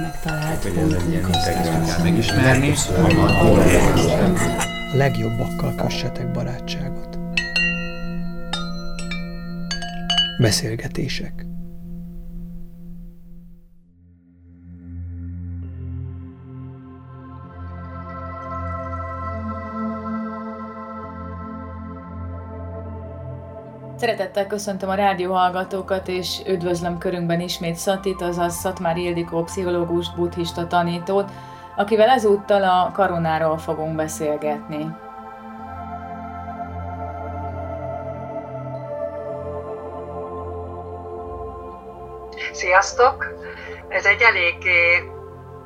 megtalált hogy ez egy ilyen integrált megismerni. A legjobbakkal kössetek barátságot. Beszélgetések. Szeretettel köszöntöm a rádióhallgatókat, és üdvözlöm körünkben ismét Szatit, azaz Szatmár Ildikó pszichológust, buddhista tanítót, akivel ezúttal a karonáról fogunk beszélgetni. Sziasztok! Ez egy eléggé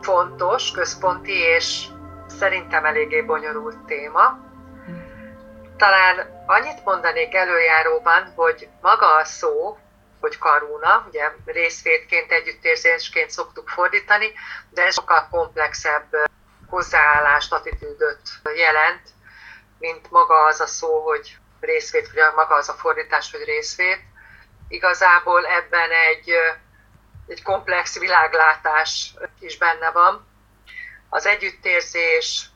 fontos, központi és szerintem eléggé bonyolult téma. Talán annyit mondanék előjáróban, hogy maga a szó, hogy karúna, ugye részvétként, együttérzésként szoktuk fordítani, de ez sokkal komplexebb hozzáállást, attitűdöt jelent, mint maga az a szó, hogy részvét, vagy maga az a fordítás, hogy részvét. Igazából ebben egy, egy komplex világlátás is benne van. Az együttérzés,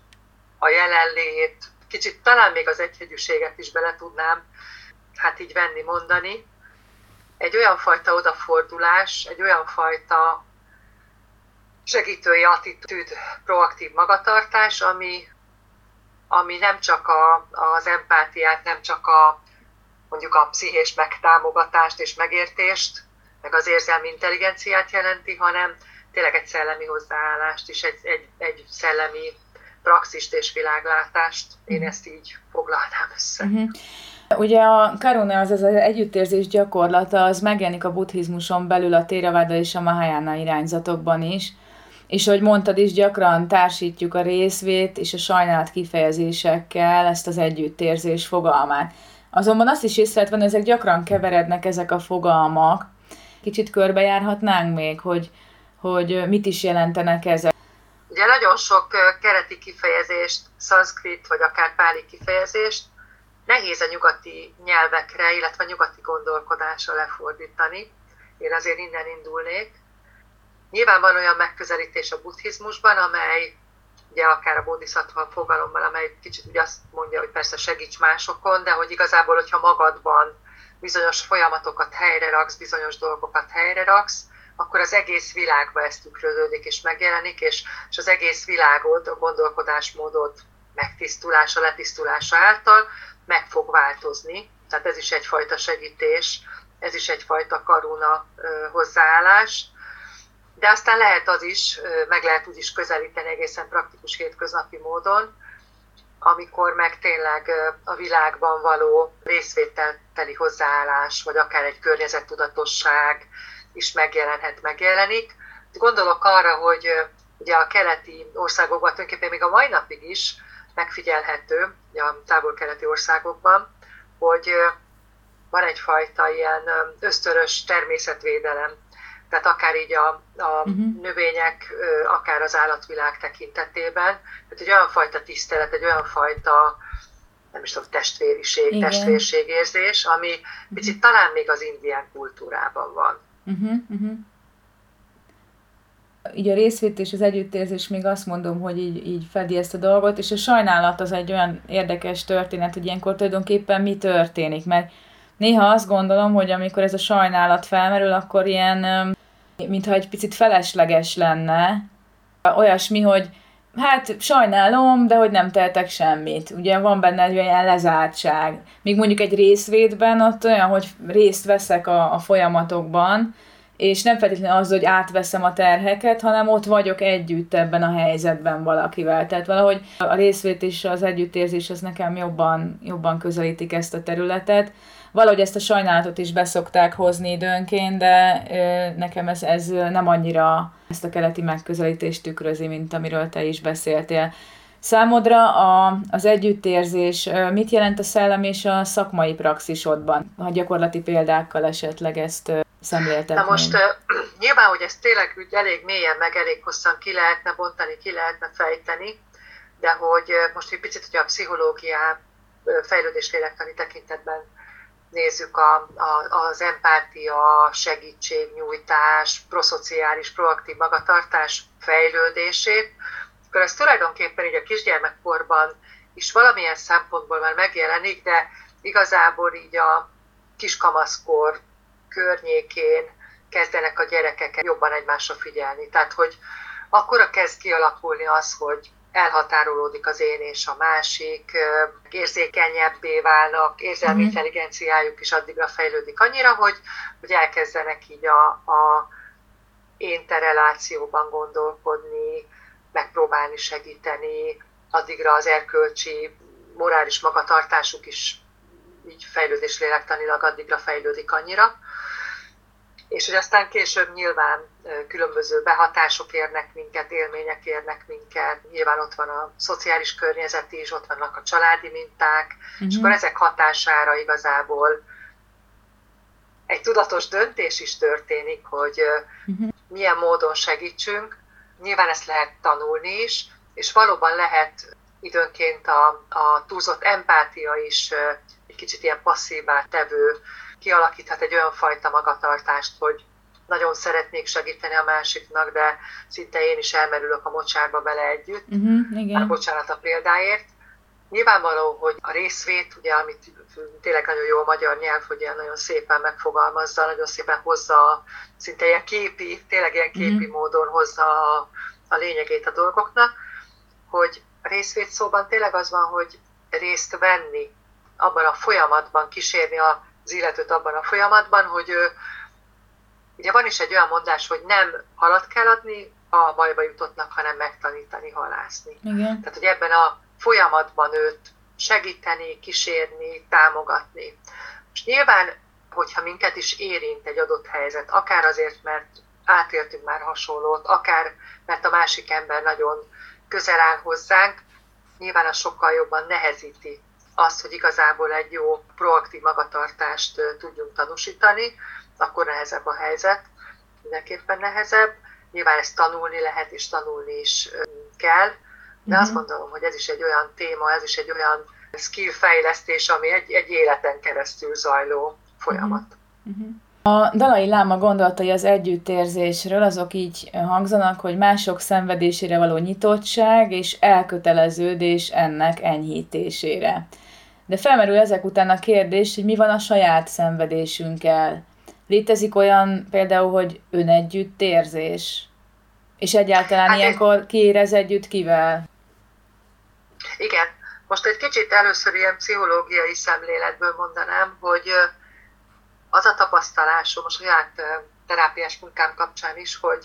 a jelenlét, kicsit talán még az egyhegyűséget is bele tudnám hát így venni, mondani. Egy olyan fajta odafordulás, egy olyan fajta segítői attitűd, proaktív magatartás, ami, ami nem csak a, az empátiát, nem csak a mondjuk a pszichés megtámogatást és megértést, meg az érzelmi intelligenciát jelenti, hanem tényleg egy szellemi hozzáállást is, egy, egy, egy szellemi praxist és világlátást. Én mhm. ezt így foglalnám össze. Uh-huh. Ugye a karuna, az az együttérzés gyakorlata, az megjelenik a buddhizmuson belül a Theravada és a Mahayana irányzatokban is, és ahogy mondtad is, gyakran társítjuk a részvét és a sajnálat kifejezésekkel ezt az együttérzés fogalmát. Azonban azt is észre hogy ezek gyakran keverednek ezek a fogalmak. Kicsit körbejárhatnánk még, hogy, hogy mit is jelentenek ezek. Ugye nagyon sok kereti kifejezést, szanszkrit vagy akár páli kifejezést nehéz a nyugati nyelvekre, illetve a nyugati gondolkodásra lefordítani. Én azért innen indulnék. Nyilván van olyan megközelítés a buddhizmusban, amely ugye akár a bodhisattva fogalommal, amely kicsit ugye azt mondja, hogy persze segíts másokon, de hogy igazából, hogyha magadban bizonyos folyamatokat helyre raksz, bizonyos dolgokat helyre raksz, akkor az egész világba ez tükröződik és megjelenik, és, és az egész világot, a gondolkodásmódot megtisztulása, letisztulása által meg fog változni. Tehát ez is egyfajta segítés, ez is egyfajta karuna hozzáállás. De aztán lehet az is, meg lehet úgy is közelíteni egészen praktikus hétköznapi módon, amikor meg tényleg a világban való részvételteli hozzáállás, vagy akár egy környezettudatosság, is megjelenhet, megjelenik. Gondolok arra, hogy ugye a keleti országokban, tulajdonképpen még a mai napig is megfigyelhető, a távol-keleti országokban, hogy van egyfajta ilyen ösztörös természetvédelem, tehát akár így a, a uh-huh. növények, akár az állatvilág tekintetében, tehát egy olyan fajta tisztelet, egy olyan fajta nem is tudom, testvériség, Igen. testvérségérzés, ami picit talán még az indián kultúrában van. Uh-huh, uh-huh. Így a részvét és az együttérzés még azt mondom, hogy így, így fedi ezt a dolgot, és a sajnálat az egy olyan érdekes történet, hogy ilyenkor tulajdonképpen mi történik, mert néha azt gondolom, hogy amikor ez a sajnálat felmerül, akkor ilyen, mintha egy picit felesleges lenne, olyasmi, hogy hát sajnálom, de hogy nem tehetek semmit. Ugye van benne egy olyan lezártság. Míg mondjuk egy részvédben ott olyan, hogy részt veszek a, a folyamatokban, és nem feltétlenül az, hogy átveszem a terheket, hanem ott vagyok együtt ebben a helyzetben valakivel. Tehát valahogy a részvét és az együttérzés az nekem jobban, jobban közelítik ezt a területet valahogy ezt a sajnálatot is beszokták hozni időnként, de nekem ez, ez nem annyira ezt a keleti megközelítést tükrözi, mint amiről te is beszéltél. Számodra a, az együttérzés mit jelent a szellem és a szakmai praxisodban? Ha gyakorlati példákkal esetleg ezt szemléltetnéd. Na most nyilván, hogy ezt tényleg úgy elég mélyen, meg elég hosszan ki lehetne bontani, ki lehetne fejteni, de hogy most egy picit, hogy a pszichológiá fejlődés lélektani tekintetben nézzük a, a, az empátia, segítségnyújtás, proszociális, proaktív magatartás fejlődését, akkor ez tulajdonképpen így a kisgyermekkorban is valamilyen szempontból már megjelenik, de igazából így a kiskamaszkor környékén kezdenek a gyerekek jobban egymásra figyelni. Tehát, hogy akkora kezd kialakulni az, hogy elhatárolódik az én és a másik, érzékenyebbé válnak, érzelmi mm-hmm. intelligenciájuk is addigra fejlődik annyira, hogy, hogy elkezdenek így a, a interrelációban gondolkodni, megpróbálni segíteni, addigra az erkölcsi, morális magatartásuk is így fejlődés lélektanilag addigra fejlődik annyira és hogy aztán később nyilván különböző behatások érnek minket, élmények érnek minket, nyilván ott van a szociális környezet is, ott vannak a családi minták, uh-huh. és akkor ezek hatására igazából egy tudatos döntés is történik, hogy uh-huh. milyen módon segítsünk. Nyilván ezt lehet tanulni is, és valóban lehet időnként a, a túlzott empátia is egy kicsit ilyen passzívá tevő kialakíthat egy olyan fajta magatartást, hogy nagyon szeretnék segíteni a másiknak, de szinte én is elmerülök a mocsárba bele együtt. Uh-huh, igen. Már bocsánat a példáért. Nyilvánvaló, hogy a részvét, ugye, amit tényleg nagyon jó a magyar nyelv, hogy ilyen nagyon szépen megfogalmazza, nagyon szépen hozza, szinte ilyen képi, tényleg ilyen képi uh-huh. módon hozza a, a lényegét a dolgoknak, hogy részvét szóban tényleg az van, hogy részt venni abban a folyamatban, kísérni a az illetőt abban a folyamatban, hogy ő, ugye van is egy olyan mondás, hogy nem halat kell adni a bajba jutottnak, hanem megtanítani halászni. Igen. Tehát, hogy ebben a folyamatban őt segíteni, kísérni, támogatni. És nyilván, hogyha minket is érint egy adott helyzet, akár azért, mert átéltünk már hasonlót, akár mert a másik ember nagyon közel áll hozzánk, nyilván az sokkal jobban nehezíti azt, hogy igazából egy jó proaktív magatartást tudjunk tanúsítani, akkor nehezebb a helyzet, mindenképpen nehezebb. Nyilván ezt tanulni lehet, és tanulni is kell, de azt mhm. gondolom, hogy ez is egy olyan téma, ez is egy olyan skill fejlesztés, ami egy, egy életen keresztül zajló folyamat. Uh-huh. A Dalai Láma gondolatai az együttérzésről azok így hangzanak, hogy mások szenvedésére való nyitottság és elköteleződés ennek enyhítésére. De felmerül ezek után a kérdés, hogy mi van a saját szenvedésünkkel. Létezik olyan például, hogy önegyüttérzés? És egyáltalán hát ilyenkor én... ki érez együtt kivel? Igen. Most egy kicsit először ilyen pszichológiai szemléletből mondanám, hogy az a tapasztalásom a saját terápiás munkám kapcsán is, hogy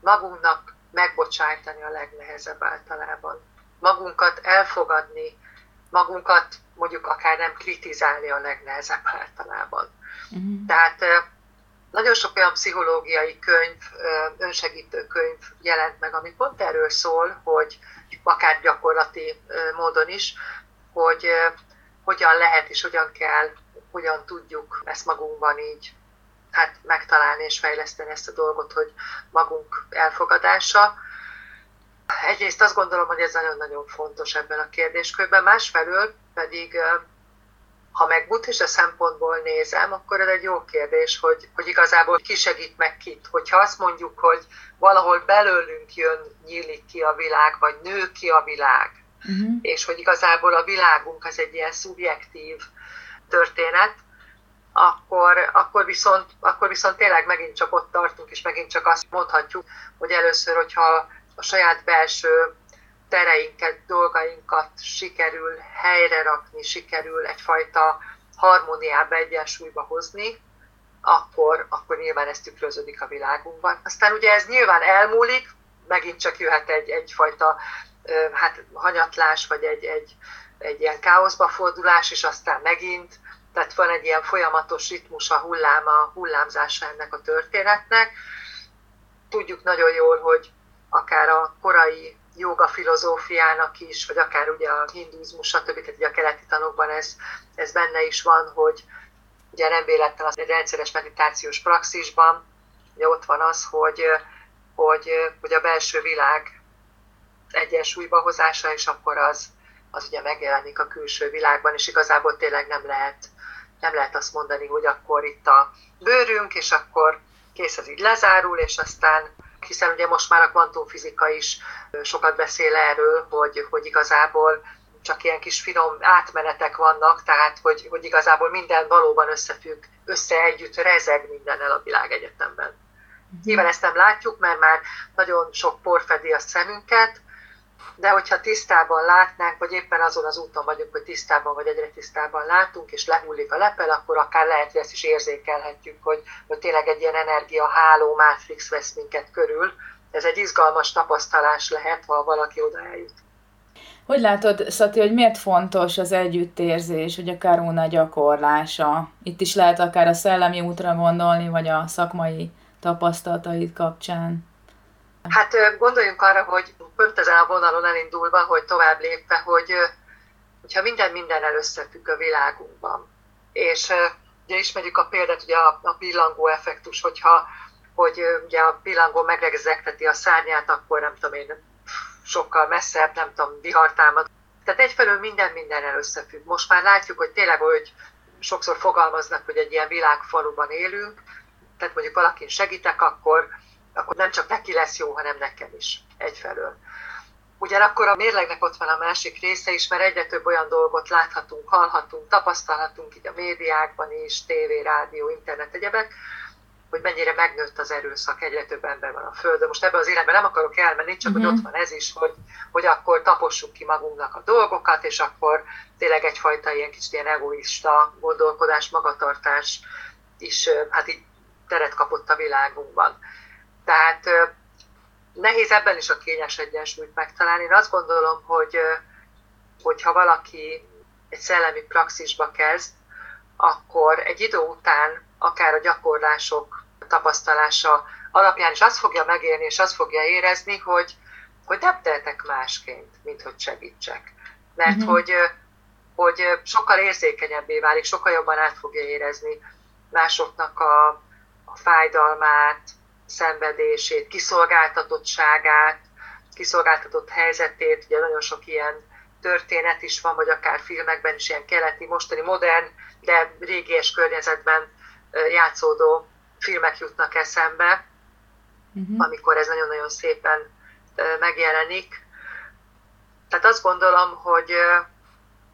magunknak megbocsájtani a legnehezebb általában. Magunkat elfogadni, magunkat mondjuk akár nem kritizálni a legnehezebb általában. Uh-huh. Tehát nagyon sok olyan pszichológiai könyv, önsegítő könyv jelent meg, ami pont erről szól, hogy akár gyakorlati módon is, hogy hogyan lehet és hogyan kell, hogyan tudjuk ezt magunkban így hát megtalálni és fejleszteni ezt a dolgot, hogy magunk elfogadása. Egyrészt azt gondolom, hogy ez nagyon-nagyon fontos ebben a kérdéskörben, másfelől pedig ha meg buddhista szempontból nézem, akkor ez egy jó kérdés, hogy, hogy igazából ki segít meg kit. Hogyha azt mondjuk, hogy valahol belőlünk jön, nyílik ki a világ, vagy nő ki a világ, uh-huh. és hogy igazából a világunk az egy ilyen szubjektív történet, akkor, akkor, viszont, akkor viszont tényleg megint csak ott tartunk, és megint csak azt mondhatjuk, hogy először, hogyha a saját belső tereinket, dolgainkat sikerül helyre rakni, sikerül egyfajta harmóniába, egyensúlyba hozni, akkor, akkor nyilván ez tükröződik a világunkban. Aztán ugye ez nyilván elmúlik, megint csak jöhet egy, egyfajta hát, hanyatlás, vagy egy, egy, egy ilyen káoszba fordulás, és aztán megint, tehát van egy ilyen folyamatos ritmus, a hulláma, hullámzása ennek a történetnek. Tudjuk nagyon jól, hogy akár a korai joga filozófiának is, vagy akár ugye a hinduizmus, stb. Tehát ugye a keleti tanokban ez, ez benne is van, hogy ugye nem véletlen az egy rendszeres meditációs praxisban, ugye ott van az, hogy, hogy, hogy a belső világ egyensúlyba hozása, és akkor az, az ugye megjelenik a külső világban, és igazából tényleg nem lehet nem lehet azt mondani, hogy akkor itt a bőrünk, és akkor kész, ez így lezárul, és aztán hiszen ugye most már a kvantumfizika is sokat beszél erről, hogy, hogy igazából csak ilyen kis finom átmenetek vannak, tehát hogy, hogy igazából minden valóban összefügg, össze együtt rezeg mindennel a világegyetemben. Mhm. Nyilván ezt nem látjuk, mert már nagyon sok por fedi a szemünket, de hogyha tisztában látnánk, vagy éppen azon az úton vagyunk, hogy tisztában vagy egyre tisztában látunk, és lehullik a lepel, akkor akár lehet, hogy ezt is érzékelhetjük, hogy, hogy tényleg egy ilyen energiaháló mátrix vesz minket körül. Ez egy izgalmas tapasztalás lehet, ha valaki oda eljut. Hogy látod, Szati, hogy miért fontos az együttérzés, hogy a karuna gyakorlása? Itt is lehet akár a szellemi útra gondolni, vagy a szakmai tapasztalataid kapcsán. Hát gondoljunk arra, hogy pont ezen a vonalon elindulva, hogy tovább lépve, hogy hogyha minden mindennel összefügg a világunkban. És ugye ismerjük a példát, ugye a, a pillangó effektus, hogyha hogy ugye a pillangó megregzekteti a szárnyát, akkor nem tudom én, sokkal messzebb, nem tudom, vihartámad. Tehát egyfelől minden mindennel összefügg. Most már látjuk, hogy tényleg, hogy sokszor fogalmaznak, hogy egy ilyen világfaluban élünk, tehát mondjuk valakin segítek, akkor akkor nem csak neki lesz jó, hanem nekem is egyfelől. Ugyanakkor a mérlegnek ott van a másik része is, mert egyre több olyan dolgot láthatunk, hallhatunk, tapasztalhatunk így a médiákban is, tévé, rádió, internet, egyebek, hogy mennyire megnőtt az erőszak, egyre több ember van a Földön. Most ebben az életben nem akarok elmenni, csak uh-huh. hogy mhm. ott van ez is, hogy, hogy akkor tapossuk ki magunknak a dolgokat, és akkor tényleg egyfajta ilyen kicsit ilyen egoista gondolkodás, magatartás is hát így teret kapott a világunkban. Tehát nehéz ebben is a kényes egyensúlyt megtalálni. Én azt gondolom, hogy hogyha valaki egy szellemi praxisba kezd, akkor egy idő után akár a gyakorlások tapasztalása alapján is azt fogja megélni, és azt fogja érezni, hogy, hogy nem tehetek másként, mint hogy segítsek. Mert uh-huh. hogy, hogy sokkal érzékenyebbé válik, sokkal jobban át fogja érezni másoknak a, a fájdalmát, szenvedését, kiszolgáltatottságát, kiszolgáltatott helyzetét, ugye nagyon sok ilyen történet is van, vagy akár filmekben is ilyen keleti, mostani modern, de régies környezetben játszódó filmek jutnak eszembe, uh-huh. amikor ez nagyon-nagyon szépen megjelenik. Tehát azt gondolom, hogy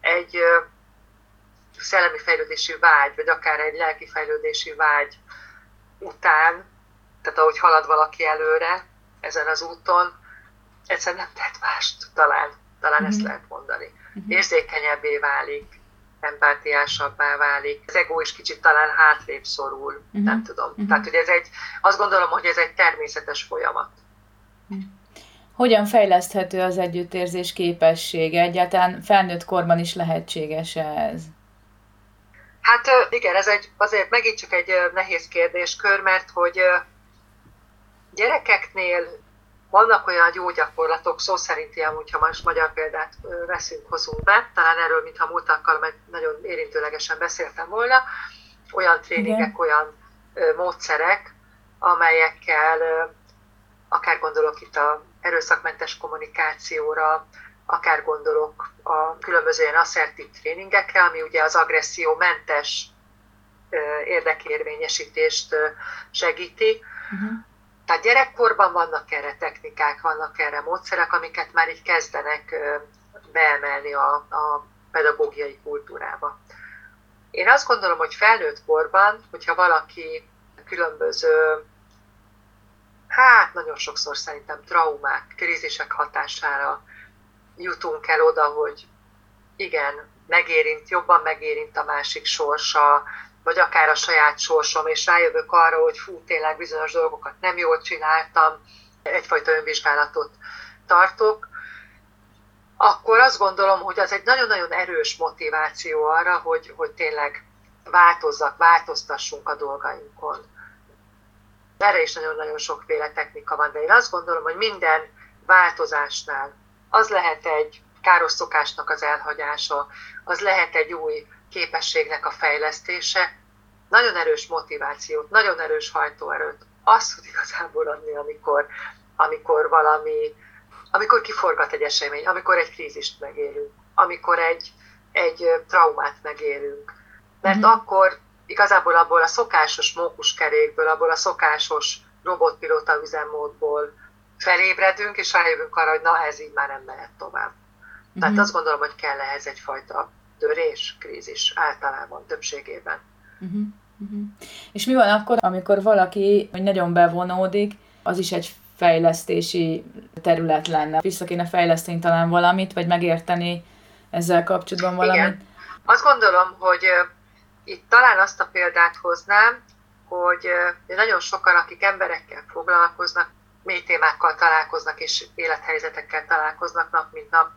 egy szellemi fejlődési vágy, vagy akár egy lelki fejlődési vágy után tehát ahogy halad valaki előre ezen az úton, egyszerűen nem tehet mást, talán, talán mm-hmm. ezt mhm. lehet mondani. Mm-hmm. Érzékenyebbé válik, empátiásabbá válik. Az ego is kicsit talán hátrébb szorul, mm-hmm. nem tudom. Mm-hmm. Tehát, hogy ez egy, azt gondolom, hogy ez egy természetes folyamat. Hogyan fejleszthető az együttérzés képessége? Egyáltalán felnőtt korban is lehetséges ez? Hát igen, ez egy, azért megint csak egy nehéz kérdéskör, mert hogy Gyerekeknél vannak olyan gyógyakorlatok, szó szerint ilyen, hogyha most magyar példát veszünk, hozunk be, talán erről, mintha múlt alkalommal nagyon érintőlegesen beszéltem volna, olyan tréningek, Igen. olyan módszerek, amelyekkel akár gondolok itt a erőszakmentes kommunikációra, akár gondolok a különböző ilyen asszertív tréningekre, ami ugye az agressziómentes érdekérvényesítést segíti. Uh-huh. Tehát gyerekkorban vannak erre technikák, vannak erre módszerek, amiket már így kezdenek beemelni a, a pedagógiai kultúrába. Én azt gondolom, hogy felnőtt korban, hogyha valaki különböző, hát nagyon sokszor szerintem traumák, krízisek hatására jutunk el oda, hogy igen, megérint, jobban megérint a másik sorsa, vagy akár a saját sorsom, és rájövök arra, hogy fú, tényleg bizonyos dolgokat nem jól csináltam, egyfajta önvizsgálatot tartok, akkor azt gondolom, hogy az egy nagyon-nagyon erős motiváció arra, hogy, hogy tényleg változzak, változtassunk a dolgainkon. Erre is nagyon-nagyon sokféle technika van, de én azt gondolom, hogy minden változásnál az lehet egy káros szokásnak az elhagyása, az lehet egy új képességnek a fejlesztése nagyon erős motivációt, nagyon erős hajtóerőt azt tud igazából adni, amikor, amikor valami, amikor kiforgat egy esemény, amikor egy krízist megélünk, amikor egy, egy traumát megélünk. mert uh-huh. akkor igazából abból a szokásos mókuskerékből, abból a szokásos robotpilóta üzemmódból felébredünk, és rájövünk arra, hogy na ez így már nem mehet tovább. Uh-huh. Tehát azt gondolom, hogy kell ehhez egyfajta törés, krízis általában, többségében. Uh-huh. Uh-huh. És mi van akkor, amikor valaki nagyon bevonódik, az is egy fejlesztési terület lenne. Vissza kéne fejleszteni talán valamit, vagy megérteni ezzel kapcsolatban valamit. Igen. Azt gondolom, hogy itt talán azt a példát hoznám, hogy nagyon sokan, akik emberekkel foglalkoznak, mély témákkal találkoznak, és élethelyzetekkel találkoznak nap, mint nap,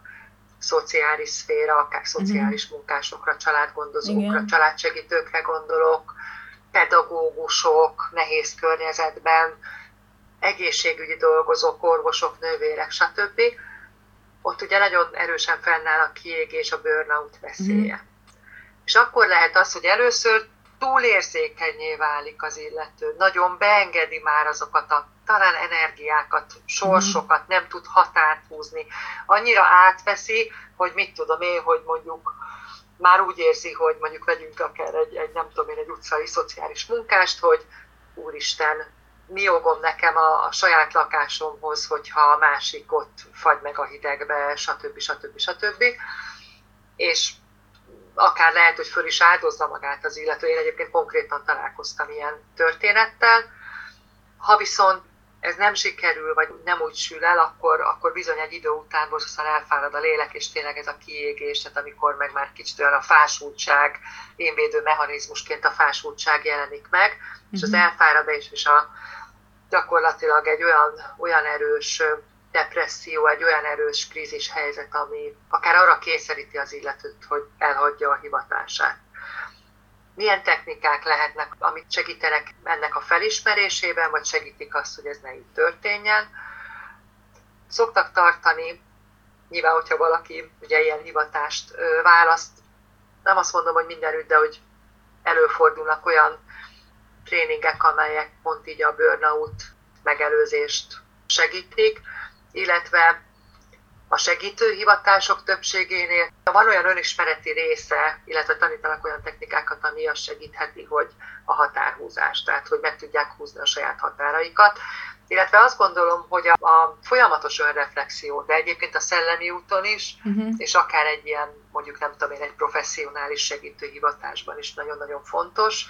szociális szféra, akár mhm. szociális munkásokra, családgondozókra, Igen. családsegítőkre gondolok, pedagógusok, nehéz környezetben, egészségügyi dolgozók, orvosok, nővérek, stb. Ott ugye nagyon erősen fennáll a kiégés, a burnout veszélye. Mm. És akkor lehet az, hogy először túlérzékenyé válik az illető, nagyon beengedi már azokat a talán energiákat, sorsokat, nem tud határt húzni. Annyira átveszi, hogy mit tudom én, hogy mondjuk már úgy érzi, hogy mondjuk vegyünk akár egy, egy nem tudom én, egy utcai szociális munkást, hogy úristen, mi jogom nekem a, a saját lakásomhoz, hogyha a másik ott fagy meg a hidegbe, stb. stb. stb. És akár lehet, hogy föl is áldozza magát az illető. Én egyébként konkrétan találkoztam ilyen történettel. Ha viszont ez nem sikerül, vagy nem úgy sül el, akkor, akkor bizony egy idő után borzasztóan elfárad a lélek, és tényleg ez a kiégés, tehát amikor meg már kicsit olyan a fásultság, énvédő mechanizmusként a fásultság jelenik meg, mm-hmm. és az mhm. elfáradás és a gyakorlatilag egy olyan, olyan erős depresszió, egy olyan erős krízis helyzet, ami akár arra kényszeríti az illetőt, hogy elhagyja a hivatását. Milyen technikák lehetnek, amit segítenek ennek a felismerésében, vagy segítik azt, hogy ez ne így történjen. Szoktak tartani, nyilván, hogyha valaki ugye ilyen hivatást választ, nem azt mondom, hogy mindenütt, de hogy előfordulnak olyan tréningek, amelyek pont így a burnout megelőzést segítik, illetve a segítőhivatások többségénél van olyan önismereti része, illetve tanítanak olyan technikákat, ami azt segítheti, hogy a határhúzás, tehát hogy meg tudják húzni a saját határaikat. Illetve azt gondolom, hogy a, a folyamatos önreflexió, de egyébként a szellemi úton is, uh-huh. és akár egy ilyen, mondjuk nem tudom én, egy professzionális segítőhivatásban is nagyon-nagyon fontos,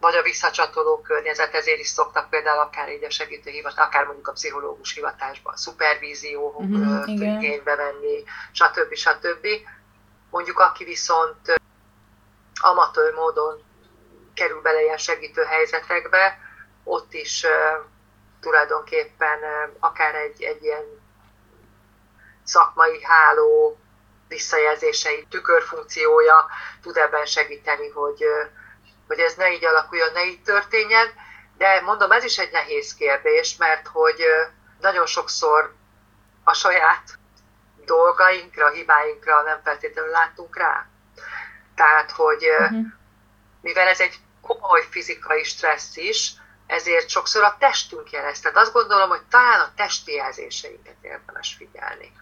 vagy a visszacsatoló környezet, ezért is szoktak például akár így a segítőhivatás, akár mondjuk a pszichológus hivatásban szupervízió uh-huh, igénybe venni, stb. stb. Mondjuk aki viszont amatőr módon kerül bele ilyen segítő helyzetekbe, ott is uh, tulajdonképpen uh, akár egy, egy ilyen szakmai háló visszajelzései, tükörfunkciója tud ebben segíteni, hogy uh, hogy ez ne így alakuljon, ne így történjen, de mondom, ez is egy nehéz kérdés, mert hogy nagyon sokszor a saját dolgainkra, hibáinkra nem feltétlenül látunk rá. Tehát, hogy uh-huh. mivel ez egy komoly fizikai stressz is, ezért sokszor a testünk jelez. Tehát azt gondolom, hogy talán a testi jelzéseinket érdemes figyelni.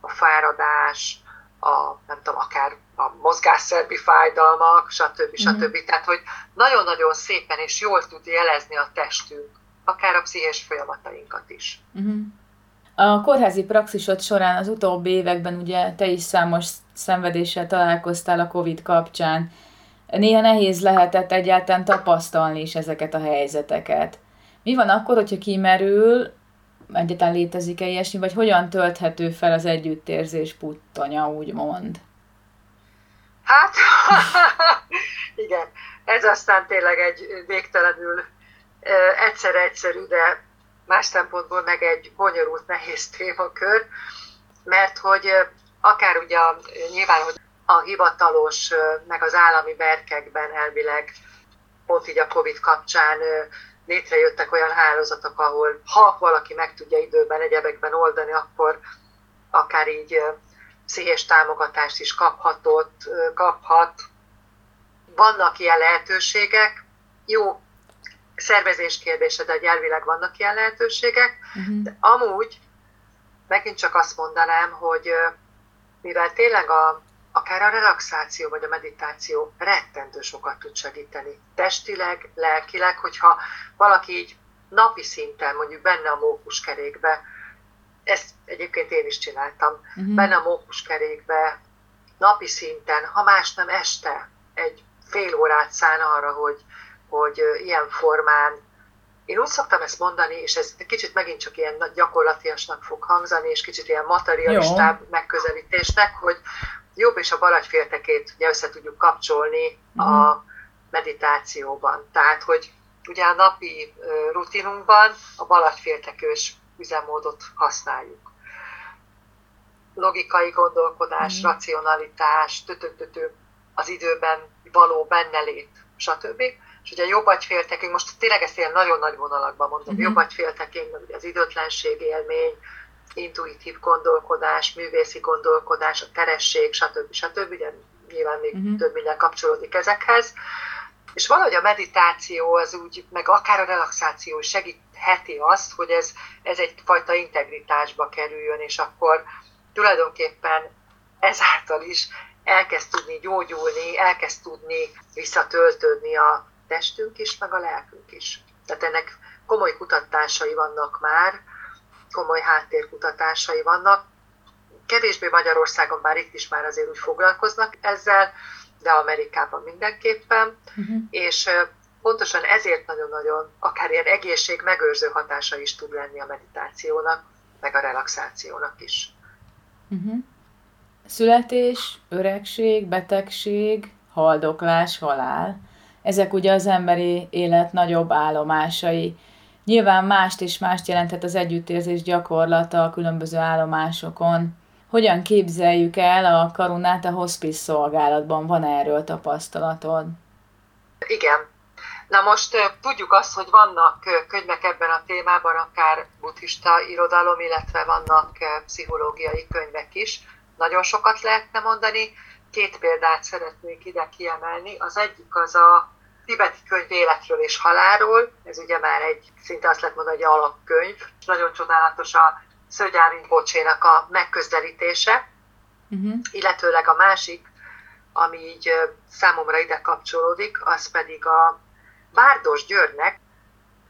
A fáradás, a, nem tudom, akár a mozgásszerbi fájdalmak, stb. stb. Mm-hmm. Tehát, hogy nagyon-nagyon szépen és jól tud jelezni a testünk, akár a pszichés folyamatainkat is. Mm-hmm. A kórházi praxisod során az utóbbi években ugye te is számos szenvedéssel találkoztál a COVID kapcsán. Néha nehéz lehetett egyáltalán tapasztalni is ezeket a helyzeteket. Mi van akkor, hogyha kimerül, egyáltalán létezik-e ilyesmi, vagy hogyan tölthető fel az együttérzés puttanya, úgymond? Hát, igen, ez aztán tényleg egy végtelenül egyszer egyszerű, de más szempontból meg egy bonyolult, nehéz témakör, mert hogy akár ugye nyilván, hogy a hivatalos, meg az állami berkekben elvileg pont így a Covid kapcsán létrejöttek olyan hálózatok, ahol ha valaki meg tudja időben, egyebekben oldani, akkor akár így pszichés támogatást is kaphatott, kaphat. Vannak ilyen lehetőségek, jó szervezés kérdése, de elvileg vannak ilyen lehetőségek, uh-huh. de amúgy megint csak azt mondanám, hogy mivel tényleg a akár a relaxáció vagy a meditáció rettentő sokat tud segíteni. Testileg, lelkileg, hogyha valaki így napi szinten, mondjuk benne a mókuskerékbe, ezt egyébként én is csináltam, uh-huh. benne a mókuskerékbe, napi szinten, ha más nem este, egy fél órát szán arra, hogy, hogy ilyen formán én úgy szoktam ezt mondani, és ez kicsit megint csak ilyen gyakorlatiasnak fog hangzani, és kicsit ilyen materialistább Jó. megközelítésnek, hogy jobb és a bal agyféltekét ugye össze tudjuk kapcsolni uh-huh. a mhm. meditációban. Tehát, hogy ugye a napi rutinunkban a bal agyféltekős üzemmódot használjuk. Logikai gondolkodás, uh-huh. racionalitás, tötötötő, az időben való bennelét, stb. És ugye a jobb agyféltekén, most tényleg ezt ilyen nagyon nagy vonalakban mondom, uh-huh. jobb agyféltekén, ugye az időtlenség élmény, intuitív gondolkodás, művészi gondolkodás, a teresség, stb. stb. Ugye nyilván még uh-huh. több minden kapcsolódik ezekhez. És valahogy a meditáció az úgy, meg akár a relaxáció segítheti azt, hogy ez, ez egyfajta integritásba kerüljön, és akkor tulajdonképpen ezáltal is elkezd tudni gyógyulni, elkezd tudni visszatöltődni a testünk is, meg a lelkünk is. Tehát ennek komoly kutatásai vannak már, komoly háttérkutatásai vannak. Kevésbé Magyarországon, bár itt is már azért úgy foglalkoznak ezzel, de Amerikában mindenképpen, uh-huh. és pontosan ezért nagyon-nagyon akár ilyen egészség megőrző hatása is tud lenni a meditációnak, meg a relaxációnak is. Uh-huh. Születés, öregség, betegség, haldoklás, halál. Ezek ugye az emberi élet nagyobb állomásai. Nyilván mást és mást jelenthet az együttérzés gyakorlata a különböző állomásokon. Hogyan képzeljük el a karunát a hospice szolgálatban? Van erről tapasztalatod? Igen. Na most tudjuk azt, hogy vannak könyvek ebben a témában, akár buddhista irodalom, illetve vannak pszichológiai könyvek is. Nagyon sokat lehetne mondani. Két példát szeretnék ide kiemelni. Az egyik az a tibeti könyv életről és halálról, ez ugye már egy, szinte azt lehet mondani, hogy alapkönyv. Nagyon csodálatos a Szögyárin Bocsénak a megközelítése, uh-huh. illetőleg a másik, ami így számomra ide kapcsolódik, az pedig a Bárdos Györgynek,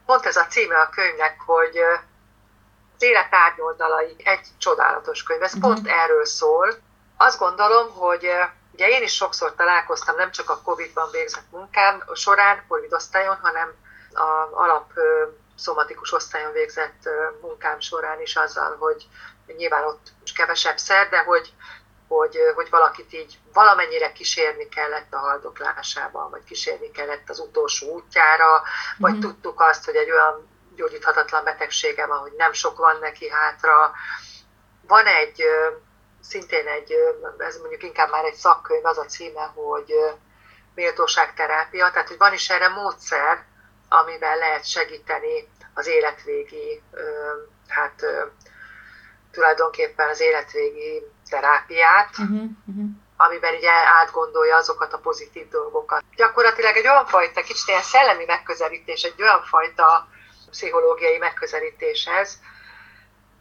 pont ez a címe a könyvnek, hogy az élet árnyoldalai, egy csodálatos könyv, ez uh-huh. pont erről szól. Azt gondolom, hogy Ugye én is sokszor találkoztam, nem csak a Covid-ban végzett munkám során, Covid osztályon, hanem a alap szomatikus osztályon végzett munkám során is azzal, hogy nyilván ott kevesebb szer, de hogy, hogy, hogy valakit így valamennyire kísérni kellett a haldoklásában, vagy kísérni kellett az utolsó útjára, vagy mm. tudtuk azt, hogy egy olyan gyógyíthatatlan betegsége van, hogy nem sok van neki hátra. Van egy szintén egy, ez mondjuk inkább már egy szakkönyv, az a címe, hogy méltóságterápia, tehát hogy van is erre módszer, amivel lehet segíteni az életvégi, hát tulajdonképpen az életvégi terápiát, uh-huh, uh-huh. amiben ugye átgondolja azokat a pozitív dolgokat. Gyakorlatilag egy olyan fajta, kicsit ilyen szellemi megközelítés, egy olyan fajta pszichológiai megközelítés ez,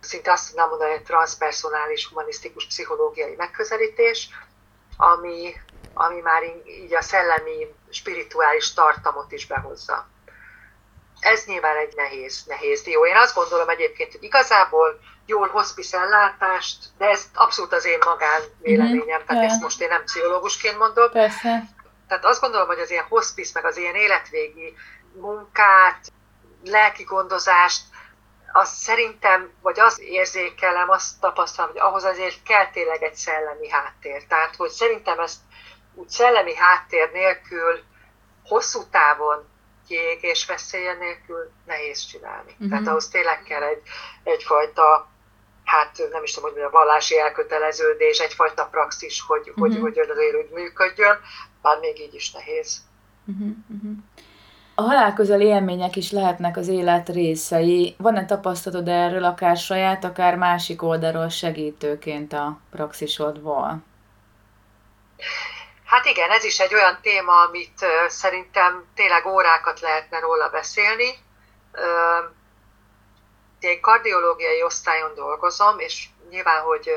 szinte azt tudnám mondani, hogy transpersonális humanisztikus pszichológiai megközelítés, ami, ami már így a szellemi, spirituális tartamot is behozza. Ez nyilván egy nehéz, nehéz dió. Én azt gondolom egyébként, hogy igazából jól hospice ellátást, de ez abszolút az én magán véleményem, mm-hmm. tehát ezt most én nem pszichológusként mondom. Persze. Tehát azt gondolom, hogy az ilyen hospice, meg az ilyen életvégi munkát, lelki gondozást azt szerintem, vagy azt érzékelem, azt tapasztalom, hogy ahhoz azért kell tényleg egy szellemi háttér. Tehát, hogy szerintem ezt úgy szellemi háttér nélkül, hosszú távon kiégés veszélye nélkül nehéz csinálni. Uh-huh. Tehát ahhoz tényleg kell egy, egyfajta, hát nem is tudom, hogy a vallási elköteleződés, egyfajta praxis, hogy, uh-huh. hogy, hogy azért úgy működjön, bár még így is nehéz. Uh-huh. Uh-huh. A halálközeli élmények is lehetnek az élet részei. Van-e tapasztalatod erről akár saját, akár másik oldalról segítőként a praxisodból? Hát igen, ez is egy olyan téma, amit szerintem tényleg órákat lehetne róla beszélni. Én kardiológiai osztályon dolgozom, és nyilván, hogy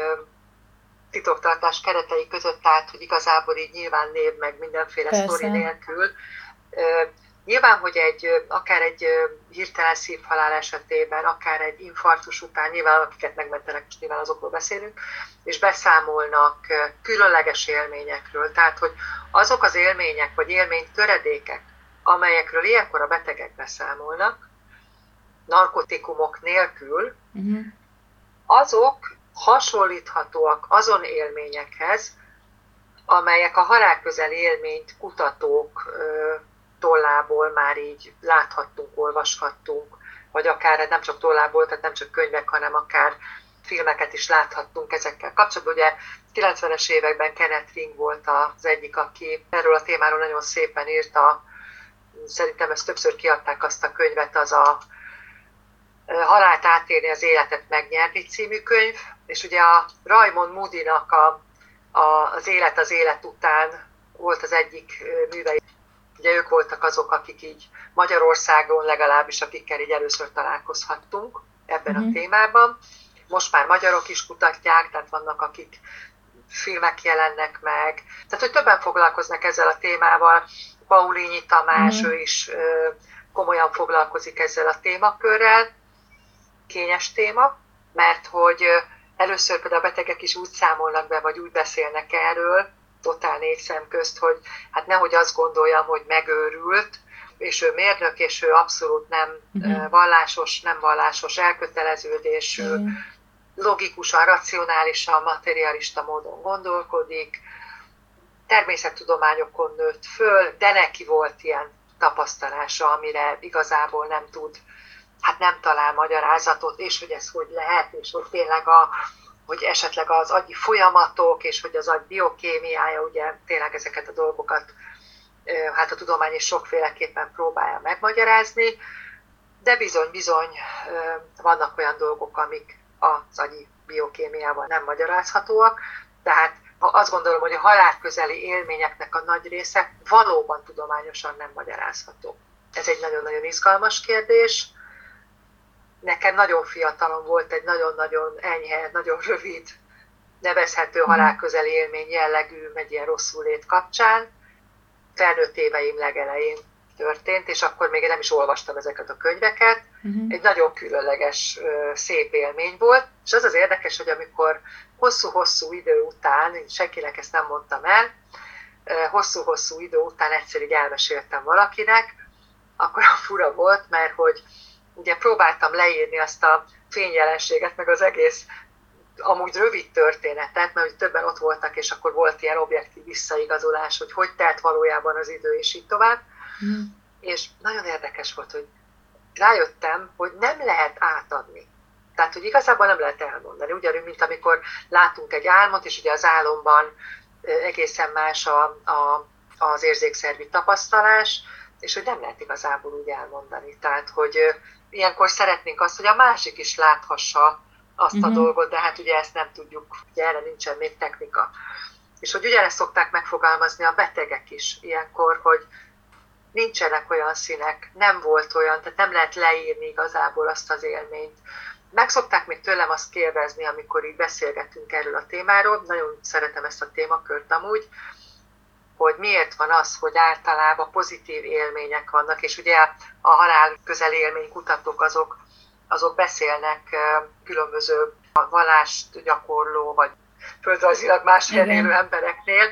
titoktartás keretei között állt, hogy igazából így nyilván név meg mindenféle sztori nélkül. Nyilván, hogy egy, akár egy hirtelen szívhalál esetében, akár egy infarktus után, nyilván akiket megmentenek, most nyilván azokról beszélünk, és beszámolnak különleges élményekről. Tehát, hogy azok az élmények, vagy élménytöredékek, amelyekről ilyenkor a betegek beszámolnak, narkotikumok nélkül, uh-huh. azok hasonlíthatóak azon élményekhez, amelyek a halálközeli élményt kutatók tollából már így láthattunk, olvashattunk, vagy akár nem csak tollából, tehát nem csak könyvek, hanem akár filmeket is láthattunk ezekkel kapcsolatban. Ugye 90-es években Kenneth Ring volt az egyik, aki erről a témáról nagyon szépen írta, szerintem ezt többször kiadták azt a könyvet, az a Halált átérni, az életet megnyerni című könyv, és ugye a Raymond Moody-nak a, a, az élet az élet után volt az egyik műve. Ugye ők voltak azok, akik így Magyarországon legalábbis, akikkel így először találkozhattunk ebben mm-hmm. a mhm. témában. Most már magyarok is kutatják, tehát vannak, akik filmek jelennek meg. Tehát, hogy többen foglalkoznak ezzel a témával. Paulínyi Tamás, mm-hmm. ő is ö, komolyan foglalkozik ezzel a témakörrel. Kényes téma, mert hogy először például a betegek is úgy számolnak be, vagy úgy beszélnek erről, totál négy szem közt, hogy hát nehogy azt gondoljam, hogy megőrült, és ő mérnök, és ő abszolút nem uh-huh. vallásos, nem vallásos elköteleződésű, uh-huh. logikusan, racionálisan, materialista módon gondolkodik, természettudományokon nőtt föl, de neki volt ilyen tapasztalása, amire igazából nem tud, hát nem talál magyarázatot, és hogy ez hogy lehet, és hogy tényleg a, hogy esetleg az agyi folyamatok, és hogy az agy biokémiája, ugye tényleg ezeket a dolgokat hát a tudomány is sokféleképpen próbálja megmagyarázni, de bizony-bizony vannak olyan dolgok, amik az agyi biokémiával nem magyarázhatóak, tehát azt gondolom, hogy a halál közeli élményeknek a nagy része valóban tudományosan nem magyarázható. Ez egy nagyon-nagyon izgalmas kérdés. Nekem nagyon fiatalon volt egy nagyon-nagyon enyhe, nagyon rövid, nevezhető mhm. halálközeli élmény jellegű, egy ilyen rosszul lét kapcsán. Felnőtt éveim legelején történt, és akkor még én nem is olvastam ezeket a könyveket. Uh-huh. Egy nagyon különleges, szép élmény volt, és az az érdekes, hogy amikor hosszú-hosszú idő után, én senkinek ezt nem mondtam el, hosszú-hosszú idő után egyszer így elmeséltem valakinek, akkor a fura volt, mert hogy ugye próbáltam leírni azt a fényjelenséget, meg az egész amúgy rövid történetet, mert hogy többen ott voltak, és akkor volt ilyen objektív visszaigazolás, hogy hogy telt valójában az idő, és így tovább. Mm. És nagyon érdekes volt, hogy rájöttem, hogy nem lehet átadni. Tehát, hogy igazából nem lehet elmondani. Ugyanúgy, mint amikor látunk egy álmot, és ugye az álomban egészen más a, a, az érzékszervi tapasztalás, és hogy nem lehet igazából úgy elmondani. Tehát, hogy ilyenkor szeretnénk azt, hogy a másik is láthassa azt uh-huh. a mhm. dolgot, de hát ugye ezt nem tudjuk, ugye erre nincsen még technika. És hogy ugyanezt szokták megfogalmazni a betegek is ilyenkor, hogy nincsenek olyan színek, nem volt olyan, tehát nem lehet leírni igazából azt az élményt. Meg szokták még tőlem azt kérdezni, amikor így beszélgetünk erről a témáról, nagyon szeretem ezt a témakört amúgy, hogy miért van az, hogy általában pozitív élmények vannak, és ugye a halál közeli élmény kutatók azok, azok beszélnek különböző vallást gyakorló, vagy földrajzilag más élő embereknél,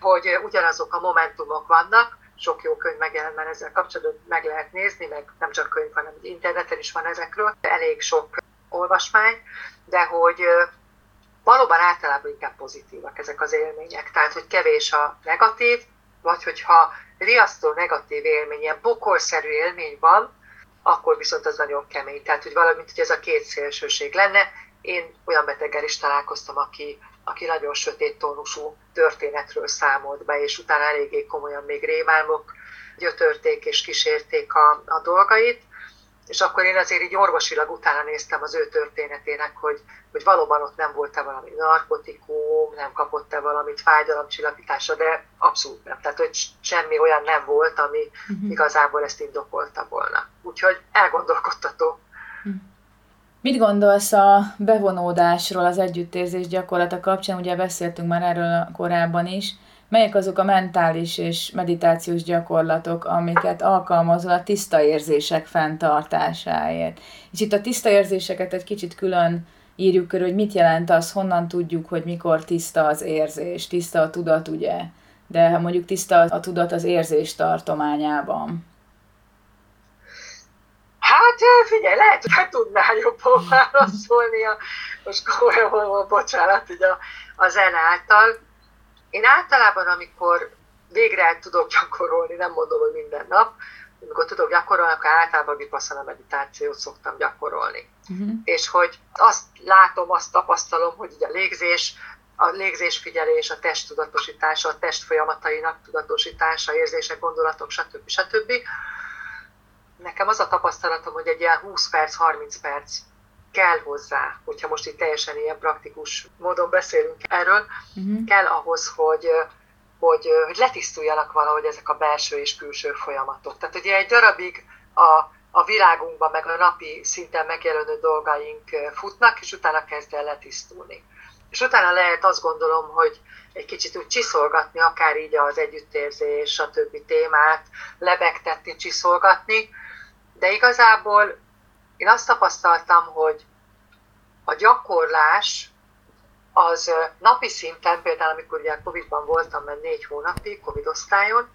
hogy ugyanazok a momentumok vannak, sok jó könyv megjelent már ezzel kapcsolatban, meg lehet nézni, meg nem csak könyv, hanem interneten is van ezekről, elég sok olvasmány, de hogy valóban általában inkább pozitívak ezek az élmények, tehát hogy kevés a negatív, vagy hogyha riasztó negatív élmény, ilyen bokorszerű élmény van, akkor viszont az nagyon kemény. Tehát, hogy valamint, hogy ez a két szélsőség lenne. Én olyan beteggel is találkoztam, aki, aki nagyon sötét tónusú történetről számolt be, és utána eléggé komolyan még rémálmok gyötörték és kísérték a, a dolgait és akkor én azért így orvosilag utána néztem az ő történetének, hogy, hogy valóban ott nem volt-e valami narkotikum, nem kapott-e valamit fájdalomcsillapítása, de abszolút nem. Tehát, hogy semmi olyan nem volt, ami uh-huh. igazából ezt indokolta volna. Úgyhogy elgondolkodtató. Uh-huh. Mit gondolsz a bevonódásról, az együttérzés gyakorlata kapcsán? Ugye beszéltünk már erről korábban is. Melyek azok a mentális és meditációs gyakorlatok, amiket alkalmazol a tiszta érzések fenntartásáért? És itt a tiszta érzéseket egy kicsit külön írjuk körül, hogy mit jelent az, honnan tudjuk, hogy mikor tiszta az érzés, tiszta a tudat, ugye? De mondjuk tiszta a tudat az érzés tartományában. Hát figyelj, lehet, hogy tudnál jobban válaszolni, a, most komolyan bocsánat, ugye a, a zen által. Én általában, amikor végre el tudok gyakorolni, nem mondom, hogy minden nap, amikor tudok gyakorolni, akkor általában vipasszana meditációt szoktam gyakorolni. Uh-huh. És hogy azt látom, azt tapasztalom, hogy ugye a légzés, a légzésfigyelés, a test tudatosítása, a test folyamatainak tudatosítása, érzések, gondolatok, stb. stb. Nekem az a tapasztalatom, hogy egy ilyen 20 perc, 30 perc kell hozzá, hogyha most itt teljesen ilyen praktikus módon beszélünk erről, uh-huh. kell ahhoz, hogy hogy, hogy letisztuljanak valahogy ezek a belső és külső folyamatok. Tehát ugye egy darabig a, a világunkban, meg a napi szinten megjelenő dolgaink futnak, és utána kezd el letisztulni. És utána lehet azt gondolom, hogy egy kicsit úgy csiszolgatni, akár így az együttérzés, a többi témát, lebegtetni, csiszolgatni, de igazából én azt tapasztaltam, hogy a gyakorlás az napi szinten, például amikor ugye Covid-ban voltam, mert négy hónapig, Covid osztályon,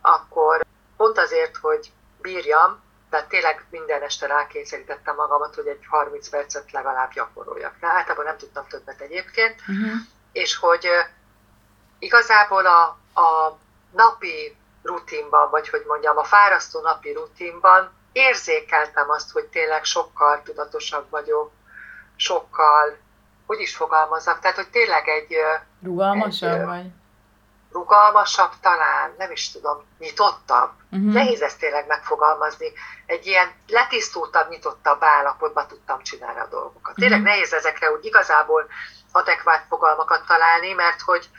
akkor pont azért, hogy bírjam, tehát tényleg minden este rákényszerítettem magamat, hogy egy 30 percet legalább gyakoroljak. De általában nem tudtam többet egyébként, uh-huh. és hogy igazából a, a napi rutinban, vagy hogy mondjam, a fárasztó napi rutinban érzékeltem azt, hogy tényleg sokkal tudatosabb vagyok, sokkal hogy is fogalmazzak, tehát hogy tényleg egy... Rugalmasabb egy, vagy? Rugalmasabb talán, nem is tudom, nyitottabb. Uh-huh. Nehéz ezt tényleg megfogalmazni. Egy ilyen letisztultabb, nyitottabb állapotban tudtam csinálni a dolgokat. Tényleg uh-huh. nehéz ezekre úgy igazából adekvát fogalmakat találni, mert hogy,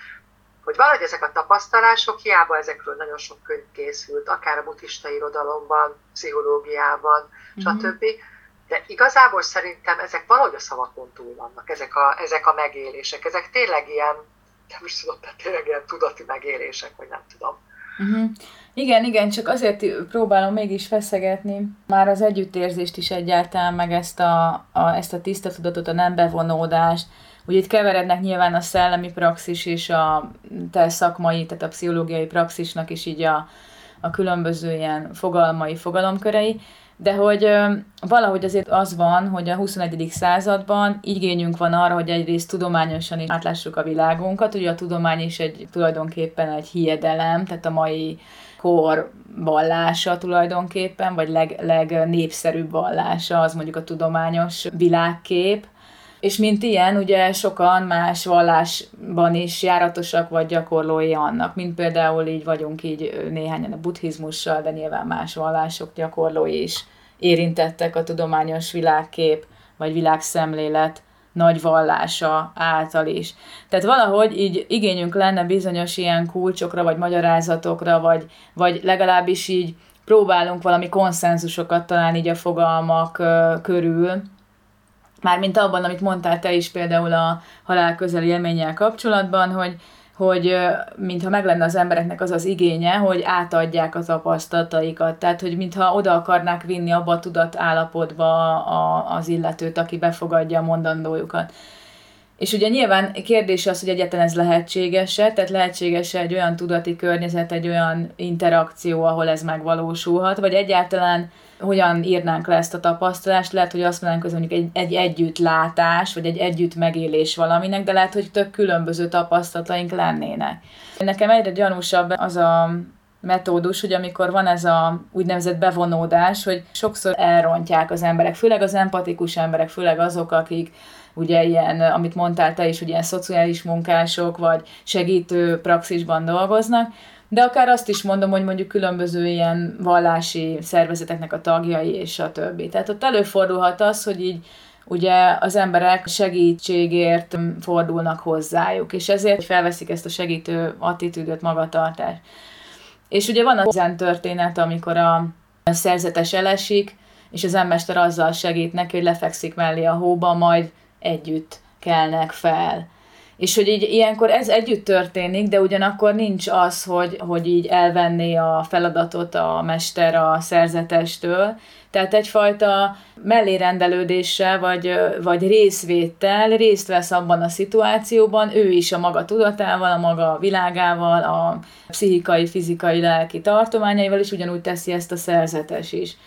hogy valahogy ezek a tapasztalások, hiába ezekről nagyon sok könyv készült, akár a buddhista irodalomban, pszichológiában, uh-huh. stb., de igazából szerintem ezek valahogy a szavakon túl vannak, ezek a, ezek a megélések. Ezek tényleg ilyen, nem is tudom, tehát tényleg ilyen tudati megélések, vagy nem tudom. Uh-huh. Igen, igen, csak azért próbálom mégis feszegetni már az együttérzést is egyáltalán, meg ezt a, a, ezt a tiszta tudatot, a nem bevonódást. Ugye itt keverednek nyilván a szellemi praxis és a te szakmai, tehát a pszichológiai praxisnak is így a, a különböző ilyen fogalmai, fogalomkörei, de hogy ö, valahogy azért az van, hogy a 21. században igényünk van arra, hogy egyrészt tudományosan is átlássuk a világunkat, ugye a tudomány is egy tulajdonképpen egy hiedelem, tehát a mai kor vallása tulajdonképpen, vagy leg, legnépszerűbb vallása az mondjuk a tudományos világkép, és mint ilyen, ugye sokan más vallásban is járatosak vagy gyakorlói annak, mint például így vagyunk így néhányan a buddhizmussal, de nyilván más vallások gyakorlói is érintettek a tudományos világkép vagy világszemlélet nagy vallása által is. Tehát valahogy így igényünk lenne bizonyos ilyen kulcsokra, vagy magyarázatokra, vagy, vagy legalábbis így próbálunk valami konszenzusokat találni így a fogalmak körül, Mármint abban, amit mondtál te is például a halál közeli élménnyel kapcsolatban, hogy, hogy mintha meg lenne az embereknek az az igénye, hogy átadják az tapasztalataikat. Tehát, hogy mintha oda akarnák vinni abba a tudat állapotba a, az illetőt, aki befogadja a mondandójukat. És ugye nyilván kérdés az, hogy egyetlen ez lehetséges-e, tehát lehetséges-e egy olyan tudati környezet, egy olyan interakció, ahol ez megvalósulhat, vagy egyáltalán hogyan írnánk le ezt a tapasztalást, lehet, hogy azt mondanánk, hogy mondjuk egy, egy együttlátás, vagy egy együtt megélés valaminek, de lehet, hogy tök különböző tapasztalataink lennének. Nekem egyre gyanúsabb az a metódus, hogy amikor van ez a úgynevezett bevonódás, hogy sokszor elrontják az emberek, főleg az empatikus emberek, főleg azok, akik ugye ilyen, amit mondtál te is, hogy ilyen szociális munkások, vagy segítő praxisban dolgoznak, de akár azt is mondom, hogy mondjuk különböző ilyen vallási szervezeteknek a tagjai és a többi. Tehát ott előfordulhat az, hogy így ugye az emberek segítségért fordulnak hozzájuk, és ezért felveszik ezt a segítő attitűdöt, magatartást. És ugye van a zen történet, amikor a szerzetes elesik, és az emmester azzal segít neki, hogy lefekszik mellé a hóba, majd együtt kelnek fel. És hogy így ilyenkor ez együtt történik, de ugyanakkor nincs az, hogy, hogy így elvenné a feladatot a mester a szerzetestől. Tehát egyfajta mellérendelődéssel, vagy, vagy részvétel részt vesz abban a szituációban, ő is a maga tudatával, a maga világával, a pszichikai, fizikai, lelki tartományaival, és ugyanúgy teszi ezt a szerzetes is.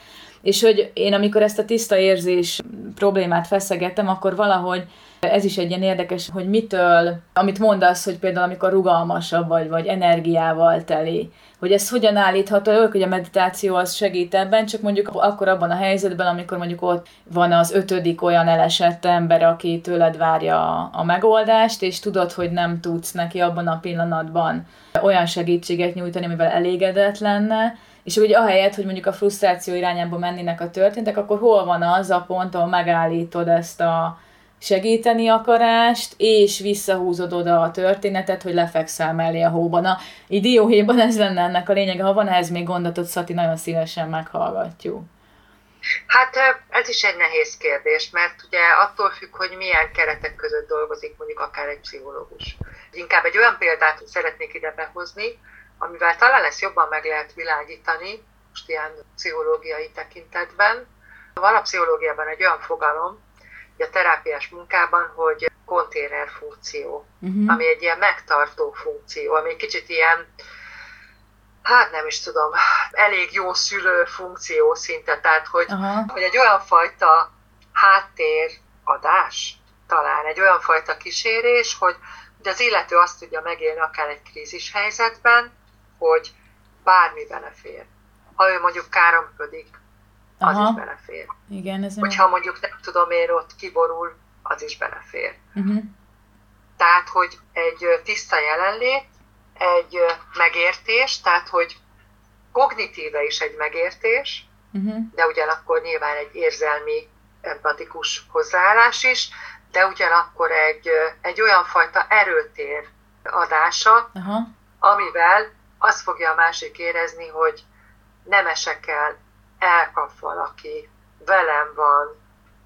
És hogy én amikor ezt a tiszta érzés problémát feszegettem, akkor valahogy ez is egy ilyen érdekes, hogy mitől, amit mondasz, hogy például amikor rugalmasabb vagy, vagy energiával teli, hogy ez hogyan állítható, ők, hogy a meditáció az segít ebben, csak mondjuk akkor abban a helyzetben, amikor mondjuk ott van az ötödik olyan elesett ember, aki tőled várja a megoldást, és tudod, hogy nem tudsz neki abban a pillanatban olyan segítséget nyújtani, amivel elégedett lenne, és úgy ahelyett, hogy mondjuk a frusztráció irányába mennének a történtek, akkor hol van az a pont, ahol megállítod ezt a segíteni akarást, és visszahúzod oda a történetet, hogy lefekszel mellé a hóban. A idióhéjban ez lenne ennek a lényege. Ha van ehhez még gondotod, Szati, nagyon szívesen meghallgatjuk. Hát ez is egy nehéz kérdés, mert ugye attól függ, hogy milyen keretek között dolgozik mondjuk akár egy pszichológus. Inkább egy olyan példát szeretnék ide behozni, amivel talán ezt jobban meg lehet világítani, most ilyen pszichológiai tekintetben. Van a pszichológiában egy olyan fogalom, a terápiás munkában, hogy konténer funkció, uh-huh. ami egy ilyen megtartó funkció, ami egy kicsit ilyen, hát nem is tudom, elég jó szülő funkció szinte, tehát hogy, uh-huh. hogy egy olyan fajta háttéradás, talán egy olyan fajta kísérés, hogy, hogy az illető azt tudja megélni akár egy krízis helyzetben, hogy bármi belefér. Ha ő mondjuk káromkodik, az Aha. is belefér. Igen, ez Hogyha mondjuk nem tudom én ott kiborul, az is belefér. Uh-huh. Tehát, hogy egy tiszta jelenlét, egy megértés, tehát, hogy kognitíve is egy megértés, uh-huh. de ugyanakkor nyilván egy érzelmi, empatikus hozzáállás is, de ugyanakkor egy, egy olyan fajta erőtér adása, uh-huh. amivel azt fogja a másik érezni, hogy nem esek el, elkap valaki, velem van,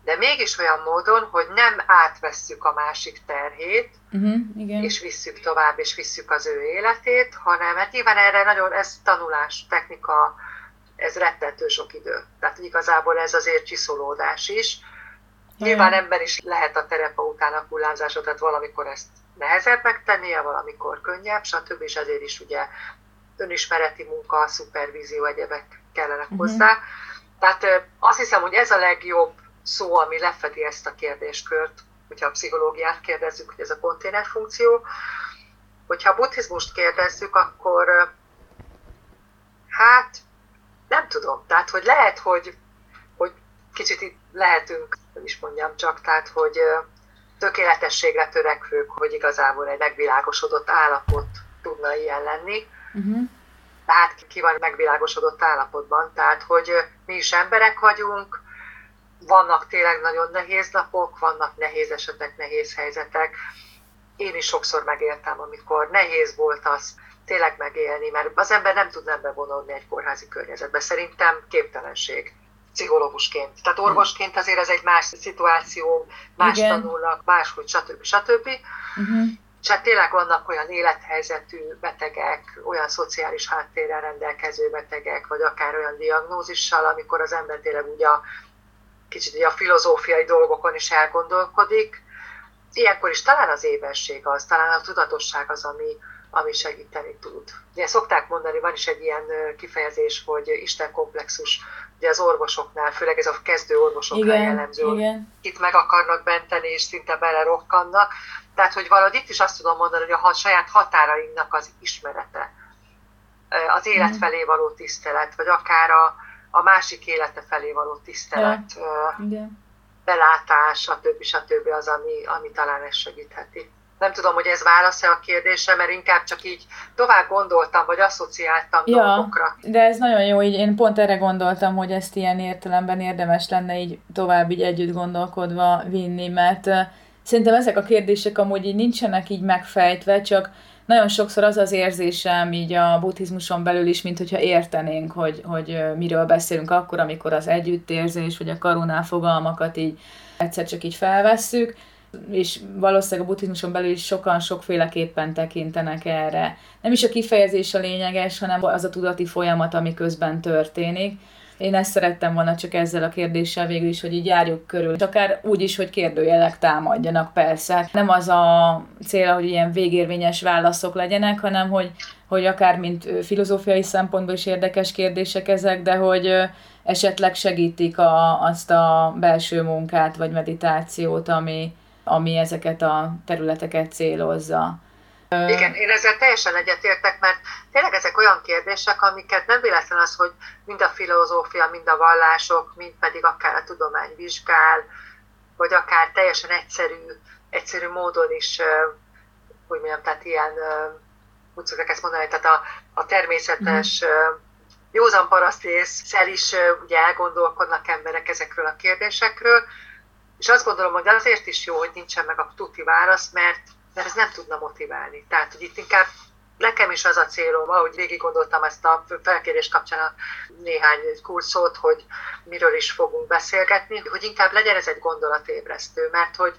de mégis olyan módon, hogy nem átvesszük a másik terhét, uh-huh, igen. és visszük tovább, és visszük az ő életét, hanem hát nyilván erre nagyon, ez tanulás, technika, ez rettentő sok idő. Tehát igazából ez azért csiszolódás is. Nyilván ember is lehet a terapeutának hullámzásot, tehát valamikor ezt nehezebb megtennie, valamikor könnyebb, stb. És ezért is ugye önismereti munka, szupervízió, egyebek kellenek uh-huh. hozzá. Tehát azt hiszem, hogy ez a legjobb szó, ami lefedi ezt a kérdéskört, hogyha a pszichológiát kérdezzük, hogy ez a konténer funkció. Hogyha a buddhizmust kérdezzük, akkor hát nem tudom. Tehát, hogy lehet, hogy, hogy kicsit itt lehetünk, nem is mondjam csak, tehát, hogy tökéletességre törekvők, hogy igazából egy megvilágosodott állapot tudna ilyen lenni. Uh-huh tehát ki van megvilágosodott állapotban. Tehát, hogy mi is emberek vagyunk, vannak tényleg nagyon nehéz napok, vannak nehéz esetek, nehéz helyzetek. Én is sokszor megéltem, amikor nehéz volt az tényleg megélni, mert az ember nem tud nem bevonulni egy kórházi környezetbe. Szerintem képtelenség pszichológusként. Tehát orvosként azért ez egy más szituáció, más Igen. tanulnak, máshogy, stb. stb. Uh-huh. És hát tényleg vannak olyan élethelyzetű betegek, olyan szociális háttérrel rendelkező betegek, vagy akár olyan diagnózissal, amikor az ember tényleg ugye a, kicsit ugye a filozófiai dolgokon is elgondolkodik. Ilyenkor is talán az éberség az, talán a tudatosság az, ami, ami segíteni tud. Ugye szokták mondani, van is egy ilyen kifejezés, hogy Isten komplexus, ugye az orvosoknál, főleg ez a kezdő orvosoknál igen, jellemző, igen. itt meg akarnak benteni, és szinte belerokkannak. Tehát, hogy valahogy itt is azt tudom mondani, hogy a saját határainknak az ismerete, az élet mhm. felé való tisztelet, vagy akár a, a másik élete felé való tisztelet, ja. belátás, stb. stb. az, ami, ami talán ezt segítheti. Nem tudom, hogy ez válasz-e a kérdésre, mert inkább csak így tovább gondoltam, vagy asszociáltam ja, dolgokra. De ez nagyon jó, így én pont erre gondoltam, hogy ezt ilyen értelemben érdemes lenne így tovább így együtt gondolkodva vinni, mert Szerintem ezek a kérdések amúgy így nincsenek így megfejtve, csak nagyon sokszor az az érzésem így a buddhizmuson belül is, mint hogyha értenénk, hogy, hogy miről beszélünk akkor, amikor az együttérzés, vagy a karunál fogalmakat így egyszer csak így felvesszük, és valószínűleg a buddhizmuson belül is sokan sokféleképpen tekintenek erre. Nem is a kifejezés a lényeges, hanem az a tudati folyamat, ami közben történik. Én ezt szerettem volna csak ezzel a kérdéssel végül is, hogy így járjuk körül. Akár úgy is, hogy kérdőjelek támadjanak, persze. Nem az a cél, hogy ilyen végérvényes válaszok legyenek, hanem hogy, hogy akár mint filozófiai szempontból is érdekes kérdések ezek, de hogy esetleg segítik a, azt a belső munkát vagy meditációt, ami, ami ezeket a területeket célozza. Igen, én ezzel teljesen egyetértek, mert tényleg ezek olyan kérdések, amiket nem véletlen az, hogy mind a filozófia, mind a vallások, mind pedig akár a tudomány vizsgál, vagy akár teljesen egyszerű, egyszerű módon is, hogy mondjam, tehát ilyen, úgy szokták ezt mondani, tehát a, a természetes mm józan parasztészsel is ugye elgondolkodnak emberek ezekről a kérdésekről, és azt gondolom, hogy azért is jó, hogy nincsen meg a tuti válasz, mert, mert ez nem tudna motiválni. Tehát, hogy itt inkább nekem is az a célom, ahogy végig gondoltam ezt a felkérés kapcsán a néhány kurszót, hogy miről is fogunk beszélgetni, hogy inkább legyen ez egy gondolatébresztő, mert hogy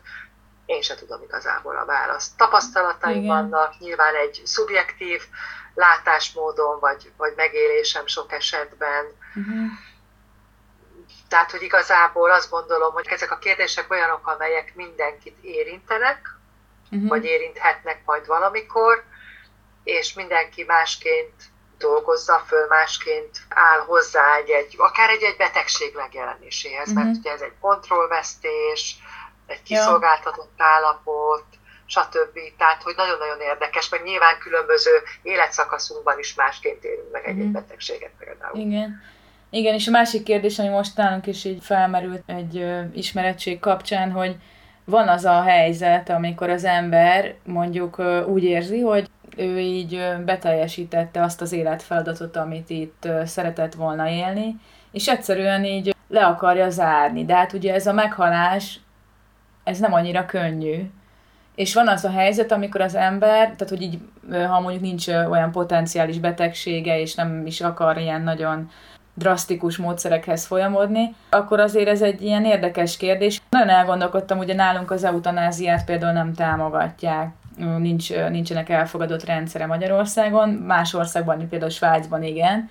én se tudom igazából a választ. Tapasztalataim Igen. vannak, nyilván egy szubjektív látásmódon, vagy, vagy megélésem sok esetben. Uh-huh. Tehát, hogy igazából azt gondolom, hogy ezek a kérdések olyanok, amelyek mindenkit érintenek, uh-huh. vagy érinthetnek majd valamikor, és mindenki másként dolgozza föl, másként áll hozzá egy, egy akár egy, egy betegség megjelenéséhez, uh-huh. mert ugye ez egy kontrollvesztés, egy kiszolgáltatott állapot, stb. Tehát, hogy nagyon-nagyon érdekes, meg nyilván különböző életszakaszunkban is másként élünk meg egy-egy mhm. betegséget például. Igen. Igen, és a másik kérdés, ami most nálunk is így felmerült egy ö, ismerettség kapcsán, hogy van az a helyzet, amikor az ember mondjuk úgy érzi, hogy ő így beteljesítette azt az életfeladatot, amit itt szeretett volna élni, és egyszerűen így le akarja zárni. De hát ugye ez a meghalás, ez nem annyira könnyű, és van az a helyzet, amikor az ember, tehát hogy így, ha mondjuk nincs olyan potenciális betegsége, és nem is akar ilyen nagyon drasztikus módszerekhez folyamodni, akkor azért ez egy ilyen érdekes kérdés. Nagyon elgondolkodtam, ugye nálunk az eutanáziát például nem támogatják, nincs, nincsenek elfogadott rendszere Magyarországon, más országban, például Svájcban igen,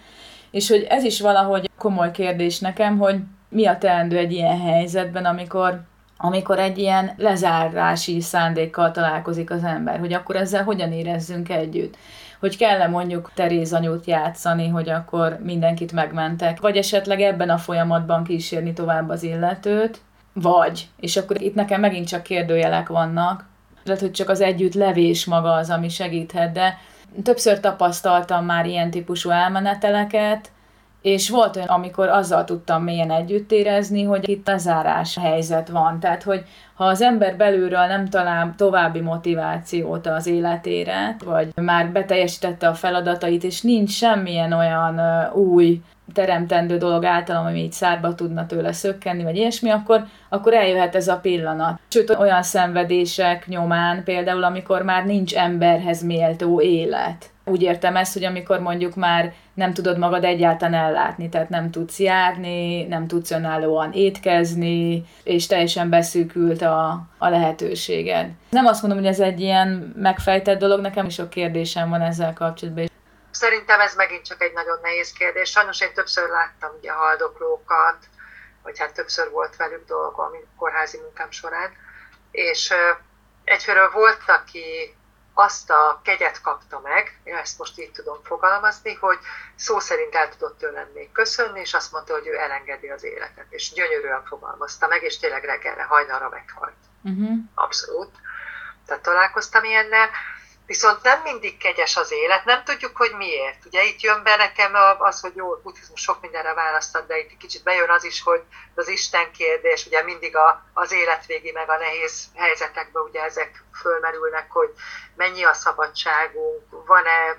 és hogy ez is valahogy komoly kérdés nekem, hogy mi a teendő egy ilyen helyzetben, amikor amikor egy ilyen lezárási szándékkal találkozik az ember, hogy akkor ezzel hogyan érezzünk együtt. Hogy kell-e mondjuk Teréz anyót játszani, hogy akkor mindenkit megmentek, vagy esetleg ebben a folyamatban kísérni tovább az illetőt, vagy, és akkor itt nekem megint csak kérdőjelek vannak, lehet, hogy csak az együtt levés maga az, ami segíthet, de többször tapasztaltam már ilyen típusú elmeneteleket, és volt olyan, amikor azzal tudtam mélyen együtt érezni, hogy itt lezárás helyzet van. Tehát, hogy ha az ember belülről nem talál további motivációt az életére, vagy már beteljesítette a feladatait, és nincs semmilyen olyan új teremtendő dolog általam, ami így szárba tudna tőle szökkenni, vagy ilyesmi, akkor, akkor eljöhet ez a pillanat. Sőt, olyan szenvedések nyomán például, amikor már nincs emberhez méltó élet. Úgy értem ezt, hogy amikor mondjuk már nem tudod magad egyáltalán ellátni, tehát nem tudsz járni, nem tudsz önállóan étkezni, és teljesen beszűkült a, a lehetőséged. Nem azt mondom, hogy ez egy ilyen megfejtett dolog, nekem is sok kérdésem van ezzel kapcsolatban. Szerintem ez megint csak egy nagyon nehéz kérdés. Sajnos én többször láttam ugye a haldoklókat, vagy hát többször volt velük dolgom kórházi munkám során, és egyfelől volt, aki azt a kegyet kapta meg, ezt most így tudom fogalmazni, hogy szó szerint el tudott tőlem még köszönni, és azt mondta, hogy ő elengedi az életet, és gyönyörűen fogalmazta meg, és tényleg reggelre, hajnalra meghalt. Uh-huh. Abszolút. Tehát találkoztam ilyennel. Viszont nem mindig kegyes az élet, nem tudjuk, hogy miért. Ugye itt jön be nekem az, hogy jó, buddhizmus sok mindenre választad, de itt kicsit bejön az is, hogy az Isten kérdés, ugye mindig a, az életvégi meg a nehéz helyzetekben ugye ezek fölmerülnek, hogy mennyi a szabadságunk, van-e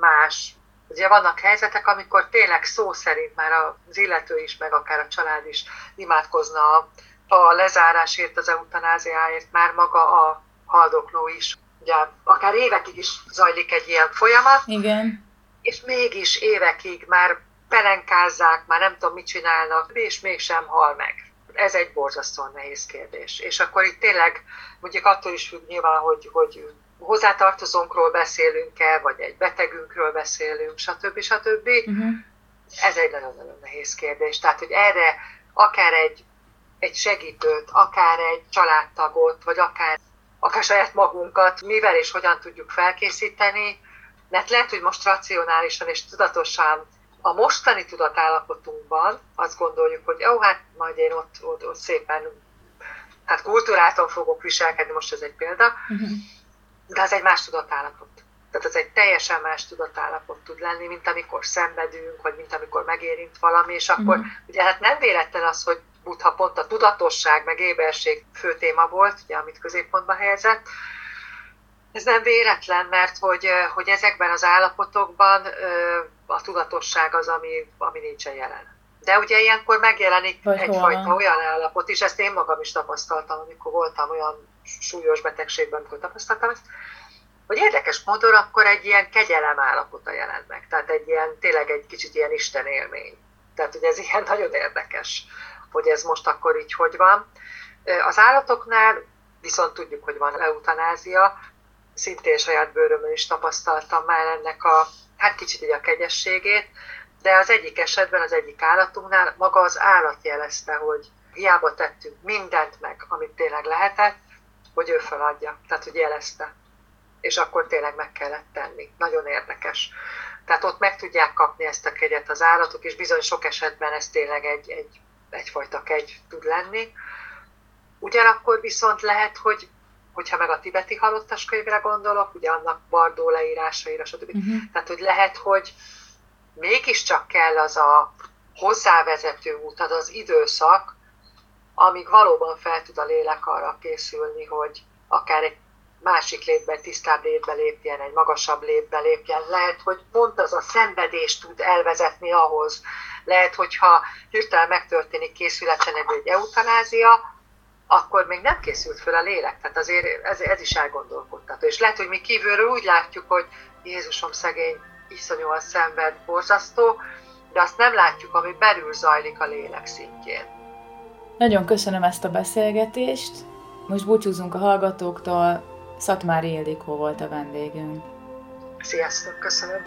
más. Ugye vannak helyzetek, amikor tényleg szó szerint már az illető is, meg akár a család is imádkozna a, a lezárásért, az eutanáziáért, már maga a haldokló is ugye akár évekig is zajlik egy ilyen folyamat. Igen. És mégis évekig már pelenkázzák, már nem tudom mit csinálnak, és mégsem hal meg. Ez egy borzasztóan nehéz kérdés. És akkor itt tényleg, mondjuk attól is függ nyilván, hogy, hogy hozzátartozónkról beszélünk-e, vagy egy betegünkről beszélünk, stb. stb. Uh-huh. Ez egy nagyon-nagyon nehéz kérdés. Tehát, hogy erre akár egy, egy segítőt, akár egy családtagot, vagy akár, akár saját magunkat, mivel és hogyan tudjuk felkészíteni, mert lehet, hogy most racionálisan és tudatosan a mostani tudatállapotunkban azt gondoljuk, hogy ó, hát majd én ott, ott, ott szépen, hát kultúráton fogok viselkedni, most ez egy példa, uh-huh de az egy más tudatállapot. Tehát az egy teljesen más tudatállapot tud lenni, mint amikor szenvedünk, vagy mint amikor megérint valami, és akkor mm. ugye hát nem véletlen az, hogy Buddha pont a tudatosság, meg éberség fő téma volt, ugye, amit középpontba helyezett. Ez nem véletlen, mert hogy, hogy ezekben az állapotokban a tudatosság az, ami, ami nincsen jelen. De ugye ilyenkor megjelenik Vagy egyfajta hol? olyan állapot is, ezt én magam is tapasztaltam, amikor voltam olyan súlyos betegségben, amikor tapasztaltam ezt, hogy érdekes módon akkor egy ilyen kegyelem állapota jelent meg. Tehát egy ilyen, tényleg egy kicsit ilyen Isten élmény. Tehát ugye ez ilyen nagyon érdekes, hogy ez most akkor így hogy van. Az állatoknál viszont tudjuk, hogy van eutanázia, szintén saját bőrömön is tapasztaltam már ennek a, hát kicsit így a kegyességét, de az egyik esetben, az egyik állatunknál maga az állat jelezte, hogy hiába tettünk mindent meg, amit tényleg lehetett, hogy ő feladja, tehát hogy jelezte. És akkor tényleg meg kellett tenni. Nagyon érdekes. Tehát ott meg tudják kapni ezt a kegyet az állatok, és bizony sok esetben ez tényleg egy, egy, egyfajta kegy tud lenni. Ugyanakkor viszont lehet, hogy hogyha meg a tibeti halottas könyvre gondolok, ugye annak bardó leírásaira, stb. Uh-huh. Tehát, hogy lehet, hogy mégiscsak kell az a hozzávezető út, az az időszak, amíg valóban fel tud a lélek arra készülni, hogy akár egy másik létbe, tisztább létbe lépjen, egy magasabb létbe lépjen. Lehet, hogy pont az a szenvedés tud elvezetni ahhoz. Lehet, hogyha hirtelen megtörténik készületen egy eutanázia, akkor még nem készült fel a lélek. Tehát azért ez, ez is elgondolkodtató. És lehet, hogy mi kívülről úgy látjuk, hogy Jézusom szegény, iszonyúan szenved, borzasztó, de azt nem látjuk, ami belül zajlik a lélek szintjén. Nagyon köszönöm ezt a beszélgetést. Most búcsúzunk a hallgatóktól. Szatmári Ildikó volt a vendégünk. Sziasztok, köszönöm.